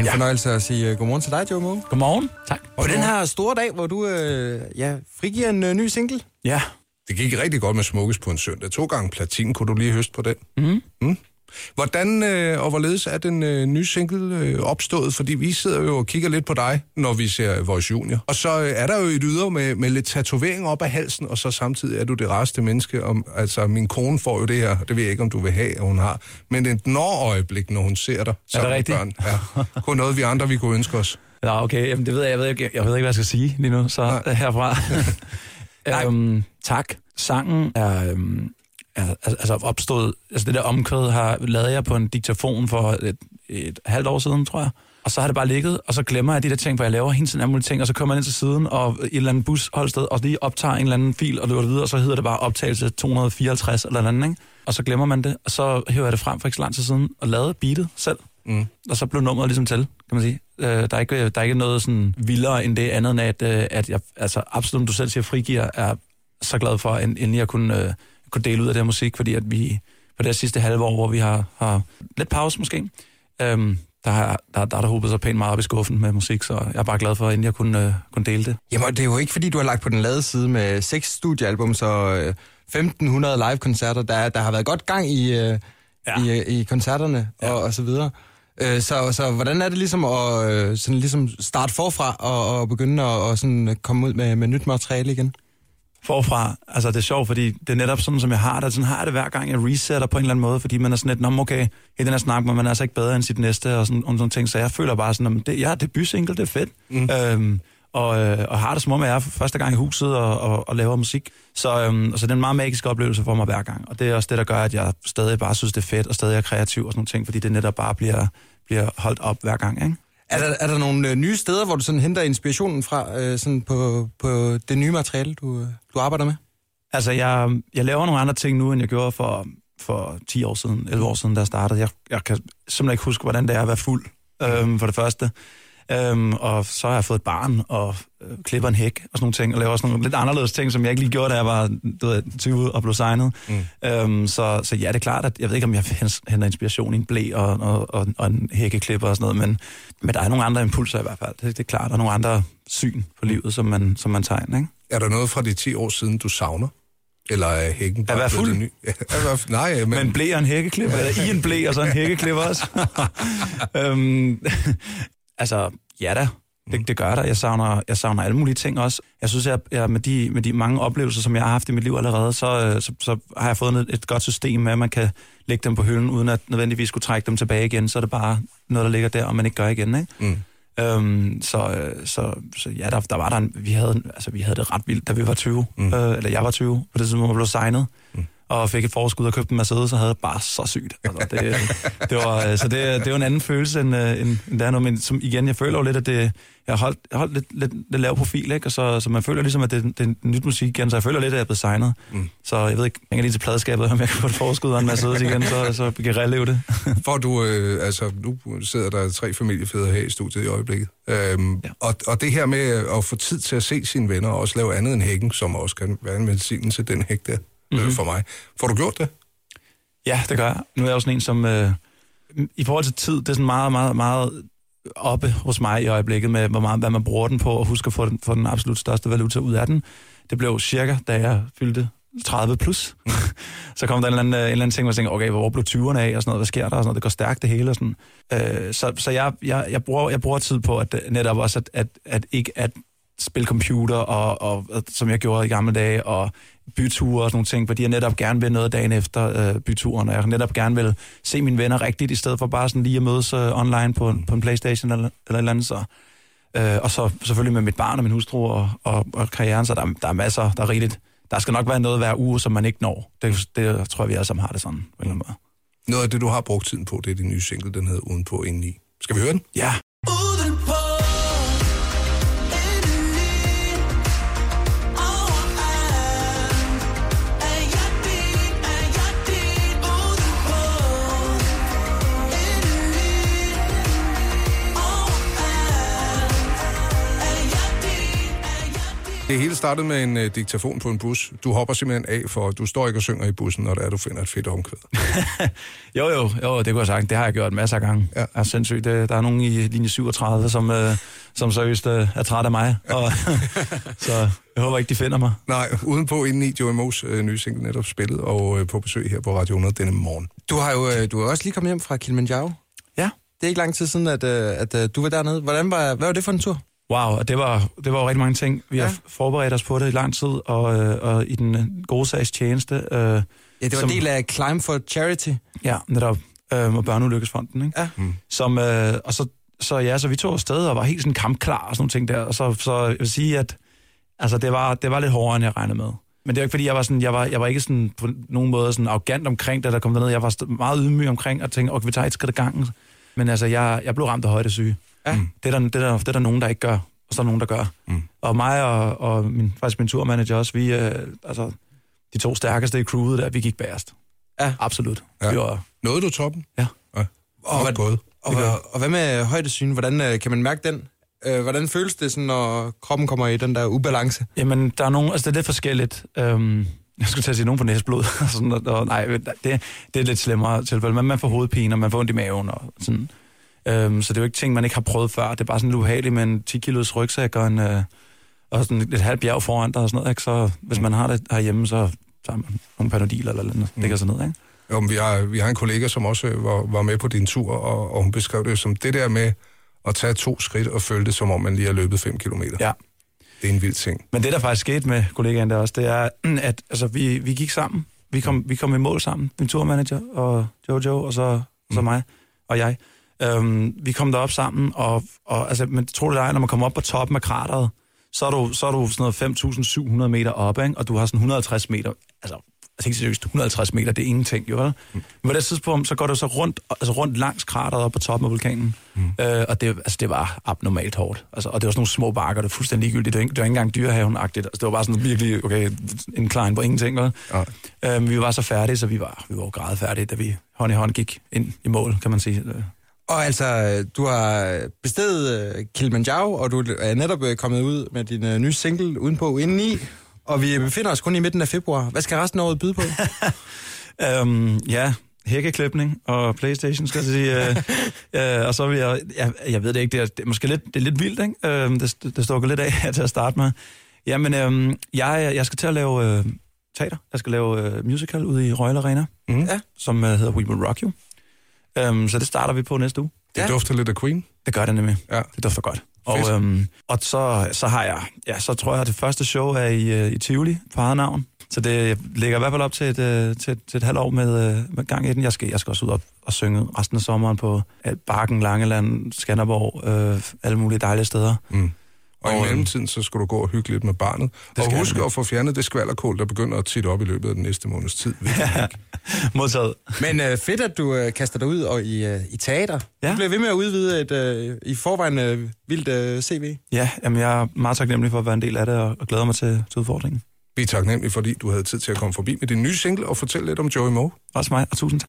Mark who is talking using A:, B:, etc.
A: En fornøjelse at sige uh, godmorgen til dig, Joe Moe.
B: Godmorgen. Tak.
A: Og den her store dag, hvor du uh, ja, frigiver en uh, ny single.
B: Ja.
C: Det gik rigtig godt med Smukkes på en søndag. To gange platin, kunne du lige høste på den?
B: Mhm.
C: Mm. Hvordan øh, og hvorledes er den øh, nye single øh, opstået? Fordi vi sidder jo og kigger lidt på dig, når vi ser Voice Junior. Og så øh, er der jo et yder med, med lidt tatovering op af halsen, og så samtidig er du det rareste menneske. Om, altså, min kone får jo det her, det ved jeg ikke, om du vil have, at hun har. Men et når-øjeblik, når hun ser dig.
B: Er det rigtigt?
C: Børn, ja. Kun noget, vi andre vi kunne ønske os.
B: Ja, okay. Jamen, det ved jeg. Jeg ved, ikke, jeg ved ikke, hvad jeg skal sige lige nu, så
C: Nej.
B: herfra. øhm, tak. Sangen er, øhm, altså opstået... Altså det der omkvæd har lavet jeg på en diktafon for et, et halvt år siden, tror jeg. Og så har det bare ligget, og så glemmer jeg de der ting, hvor jeg laver hele tiden alle mulige ting, og så kommer jeg ind til siden og et eller andet busholdsted, og lige optager en eller anden fil, og løber det videre, og så hedder det bare optagelse 254 eller andet, ikke? Og så glemmer man det, og så hører jeg det frem for ikke så lang tid siden, og lavede beatet selv.
C: Mm.
B: Og så blev nummeret ligesom til, kan man sige. Øh, der, er ikke, der er ikke noget sådan vildere end det andet, end at, øh, at jeg, altså absolut, du selv siger, frigiver, er så glad for, end, endelig at kunne, øh, kunne dele ud af det her musik, fordi at vi på det sidste halve år, hvor vi har, har lidt pause måske, øhm, der, har, der, der er der håbet sig pænt meget op i skuffen med musik, så jeg er bare glad for, at at kunne, øh, kunne dele det.
A: Jamen, det er jo ikke, fordi du har lagt på den lade side med seks studiealbums og øh, 1500 live-koncerter. Der, der har været godt gang i, øh,
B: Ja.
A: i, i koncerterne
B: Ja.
A: og, og så videre. Øh, så, så hvordan er det ligesom at øh, sådan ligesom starte forfra og, og begynde at og sådan komme ud med, med nyt materiale igen?
B: Forfra. Altså, det er sjovt, fordi det er netop sådan, som jeg har det. Sådan har jeg det hver gang, jeg resetter på en eller anden måde, fordi man er sådan lidt, Nå, okay, i den her snak, men man er altså ikke bedre end sit næste, og sådan, og sådan ting. Så jeg føler bare sådan, at det, ja, debutsingle, det er fedt. Mm. Øhm, og, øh, og har det som om, jeg er for første gang i huset og, og, og laver musik. Så, øhm, så det er en meget magisk oplevelse for mig hver gang. Og det er også det, der gør, at jeg stadig bare synes, det er fedt, og stadig er kreativ og sådan nogle ting, fordi det netop bare bliver, bliver holdt op hver gang, ikke?
A: Er der, er der nogle øh, nye steder, hvor du sådan henter inspirationen fra øh, sådan på, på det nye materiale, du, øh, du arbejder med?
B: Altså, jeg, jeg laver nogle andre ting nu, end jeg gjorde for, for 10 år siden, 11 år siden, da jeg startede. Jeg, jeg kan simpelthen ikke huske, hvordan det er at være fuld, øhm, for det første. Øhm, og så har jeg fået et barn, og øh, klipper en hæk, og sådan nogle ting, og laver også nogle lidt anderledes ting, som jeg ikke lige gjorde, da jeg var du ved, 20 og blev signet. Mm. Øhm, så, så ja, det er klart, at jeg ved ikke, om jeg henter inspiration i en blæ og, og, og, og en hækkeklipper og sådan noget, men, men der er nogle andre impulser i hvert fald. Det, det er klart, er nogle andre syn på livet, som man, som man tegner, ikke?
C: Er der noget fra de 10 år siden, du savner? Eller er hækken bare blevet
B: fuld?
C: nye? Ja, at være, nej, men...
B: Men en blæ og en hækkeklipper, eller i en blæ og så en hækkeklipper også. øhm, altså, ja da, det, det gør der. Jeg savner, jeg savner alle mulige ting også. Jeg synes, at jeg, med, de, med de mange oplevelser, som jeg har haft i mit liv allerede, så, øh, så, så har jeg fået et, et godt system med, at man kan lægge dem på hylden, uden at nødvendigvis skulle trække dem tilbage igen. Så er det bare noget, der ligger der, og man ikke gør igen. Ikke?
C: Mm.
B: Øhm, så, øh, så, så ja, der, der var der en, vi havde, altså, vi havde det ret vildt, da vi var 20. Mm. Øh, eller jeg var 20, på det tidspunkt, hvor jeg blev signet. Mm. Og fik et forskud og købte en Mercedes, og havde det bare så sygt. Altså, det, det var, øh, så det, det var en anden følelse, end, øh, end, end der er noget. Men som, igen, jeg føler jo lidt, at det, jeg har holdt, jeg holdt lidt, lidt, lidt lav profil, ikke? Og så, så man føler ligesom, at det, det er nyt musik igen, så jeg føler lidt, at jeg er blevet signet. Mm. Så jeg ved ikke, jeg kan lige til pladeskabet, om jeg kan få et forskud og en Mercedes igen, så, så kan jeg releve det.
C: For du, øh, altså, nu sidder der tre familiefædre her i studiet i øjeblikket. Øhm, ja.
B: Ja.
C: og, og det her med at få tid til at se sine venner, og også lave andet end hækken, som også kan være en medicin til den hæk der, mm-hmm. øh, for mig. Får du gjort det?
B: Ja, det gør jeg. Nu er jeg jo sådan en, som... Øh, I forhold til tid, det er sådan meget, meget, meget oppe hos mig i øjeblikket med, hvor meget, hvad man bruger den på, og huske at få den, få den absolut største valuta ud af den. Det blev cirka, da jeg fyldte 30 plus. så kom der en eller, anden, en eller anden ting, hvor jeg tænkte, okay, hvor blev 20'erne af, og sådan noget, hvad sker der, og sådan noget, det går stærkt det hele, og sådan. Øh, så så jeg, jeg, jeg, bruger, jeg bruger tid på, at netop også, at, at, at ikke at spille computer, og, og, og, som jeg gjorde i gamle dage, og byture og sådan nogle ting, fordi jeg netop gerne vil noget dagen efter øh, byturen, og jeg netop gerne vil se mine venner rigtigt, i stedet for bare sådan lige at mødes øh, online på, en- på en Playstation eller, eller et eller andet. Så, øh, og så selvfølgelig med mit barn og min hustru og, og, og karrieren, så der, der er masser, der er rigeligt. Der skal nok være noget hver uge, som man ikke når. Det, det tror jeg, vi alle sammen har det sådan. På en eller anden måde.
C: Noget af det, du har brugt tiden på, det er din nye single, den hedder Udenpå Indeni. Skal vi høre den?
B: Ja.
C: Det hele startede med en øh, diktafon på en bus. Du hopper simpelthen af, for du står ikke og synger i bussen, når det er, du finder et fedt omkvæd.
B: Jo, jo, jo, det kunne jeg sagt. Det har jeg gjort masser af gange.
C: Ja.
B: Ja. Er sindssygt. Det, der er nogen i linje 37, som, øh, som seriøst øh, er træt af mig. Og, så jeg håber ikke, de finder mig.
C: Nej, udenpå inden i Joey Moes øh, nye single netop spillet, og øh, på besøg her på Radio 100 denne morgen.
A: Du har jo øh, du er også lige kommet hjem fra Kilimanjaro.
B: Ja.
A: Det er ikke lang tid siden, at, øh, at øh, du var dernede. Hvordan var, hvad var det for en tur?
B: Wow, og det var, det var jo rigtig mange ting. Vi
A: Ja.
B: har forberedt os på det i lang tid, og, øh, og i den øh, gode sags tjeneste. Øh,
A: Ja, det var
B: Som-
A: en del af Climb for Charity.
B: ja, netop. Øh, og Børneulykkesfonden, ikke?
A: Ja.
C: Mm.
B: Som, øh, og så, så ja, så vi tog afsted og var helt sådan kampklar og sådan nogle ting der. Og så, så jeg vil sige, at altså, det, var, det var lidt hårdere, end jeg regnede med. Men det er jo ikke, fordi jeg var, sådan, jeg var, jeg var ikke sådan, på nogen måde sådan arrogant omkring det, der kom derned. Jeg var meget ydmyg omkring og tænkte, okay, vi tager et skridt ad gangen. Men altså, jeg, jeg blev ramt af højdesyge.
A: Ja.
B: Det, er der, det, er der, det er der nogen, der ikke gør, og så er der nogen, der gør.
C: Mm.
B: Og mig og, og min, faktisk min turmanager også, vi, øh, altså, de to stærkeste i crewet der, vi gik bagerst.
A: Ja.
B: Absolut.
C: Ja.
B: Vi var,
C: Nåede du toppen?
B: Ja.
C: ja.
A: Og
C: Og
A: hvad-. Og, og, og hvad med højdesyn? Hvordan øh, kan man mærke den? Øh, hvordan føles det, sådan, når kroppen kommer i den der ubalance?
B: Jamen, der er nogen, altså det er lidt forskelligt. Øhm, jeg skulle til at sige nogen på næsblod. sådan, og, og, nej, det, det er lidt slemmere tilfælde. Men man får hovedpine, og man får ondt i maven. Og sådan. Øhm, så det er jo ikke ting, man ikke har prøvet før. Det er bare sådan lidt ubehageligt med en 10 kilos rygsæk og, en, øh, og sådan et halvt bjerg foran dig og sådan noget. Ikke? Så hvis man har det herhjemme, så tager man nogle panodil eller noget. Det kan sådan noget, ikke?
C: Jo, men vi, har, vi har en kollega, som også øh, var, var med på din tur, og, og hun beskrev det som det der med at tage to skridt og føle det, som om man lige har løbet 5 kilometer.
B: Ja.
C: Det er en vild ting.
B: Men det, der faktisk skete med kollegaen der også, det er, at altså, vi, vi gik sammen. Vi kom, vi kom i mål sammen. Min turmanager og Jojo, og så, mm. så mig og jeg. Øhm, vi kom derop sammen, og, og altså, men tro det dig, når man kommer op på toppen af krateret, så er du, så er du sådan noget 5.700 meter oppe, ikke? og du har sådan 150 meter, altså, jeg tænker seriøst, 150 meter, det er ingenting, jo vel? Mm. Men på det tidspunkt, så går du så rundt, altså rundt langs krateret op på toppen af vulkanen, mm. øh, og det, altså, det var abnormalt hårdt. Altså, og det var sådan nogle små bakker, det var fuldstændig ligegyldigt, det var ikke, det var ikke engang dyrehaven-agtigt, altså, det var bare sådan virkelig, okay, en klein på ingenting, vel?
C: Ja.
B: Øh, vi var så færdige, så vi var, vi var jo grædefærdige, da vi hånd i hånd gik ind i mål, kan man sige. Øh,
A: Og altså, du har bestedet øh, Kilimanjaro, og du er netop øh, kommet ud med din øh, nye single udenpå indeni, og vi befinder os kun i midten af februar. Hvad skal resten af året byde på?
B: Øhm, ja, hækkeklipning og Playstation, skal jeg sige. Øh, øh, og så vil jeg, jeg, jeg ved det ikke, det er, det er måske lidt, det er lidt vildt, ikke? Øh, det, det står lidt af til at starte med. Jamen, øhm, jeg, jeg skal til at lave øh, teater. Jeg skal lave øh, musical ude i Royal Arena,
C: Mm.
A: Ja.
B: som øh, hedder We Will Rock You. Øhm, så det starter vi på næste uge.
C: Det
A: Ja.
C: dufter lidt af Queen.
B: Det gør det nemlig.
C: Ja.
B: Det dufter godt. Og, øhm, og så, så har jeg, ja, så tror jeg, at det første show er i, øh, i Tivoli på eget navn. Så det ligger i hvert fald op til et, øh, til, til et halvt år med, øh, med gang i den. Jeg skal, jeg skal også ud og, og synge resten af sommeren på Bakken, Langeland, Skanderborg, øh, alle mulige dejlige steder.
C: Mm. Og,
B: Og,
C: i
B: øhm,
C: mellemtiden, så skal du gå og hygge lidt med barnet. Og husk at få fjernet det skvallerkål, der begynder at titte op i løbet af den næste måneds tid. Ja.
B: Modtaget.
A: Men øh, fedt, at du øh, kaster dig ud og i, øh, i teater. Ja.
B: Ja.
A: Du bliver ved med at udvide et øh, i forvejen øh, vildt øh, CV.
B: Ja, jamen, jeg er meget taknemmelig for at være en del af det, og, og glæder mig til, til udfordringen.
C: Vi er taknemmelige, fordi du havde tid til at komme forbi med din nye single og fortælle lidt om Joey Moe.
B: Også mig, og tusind tak.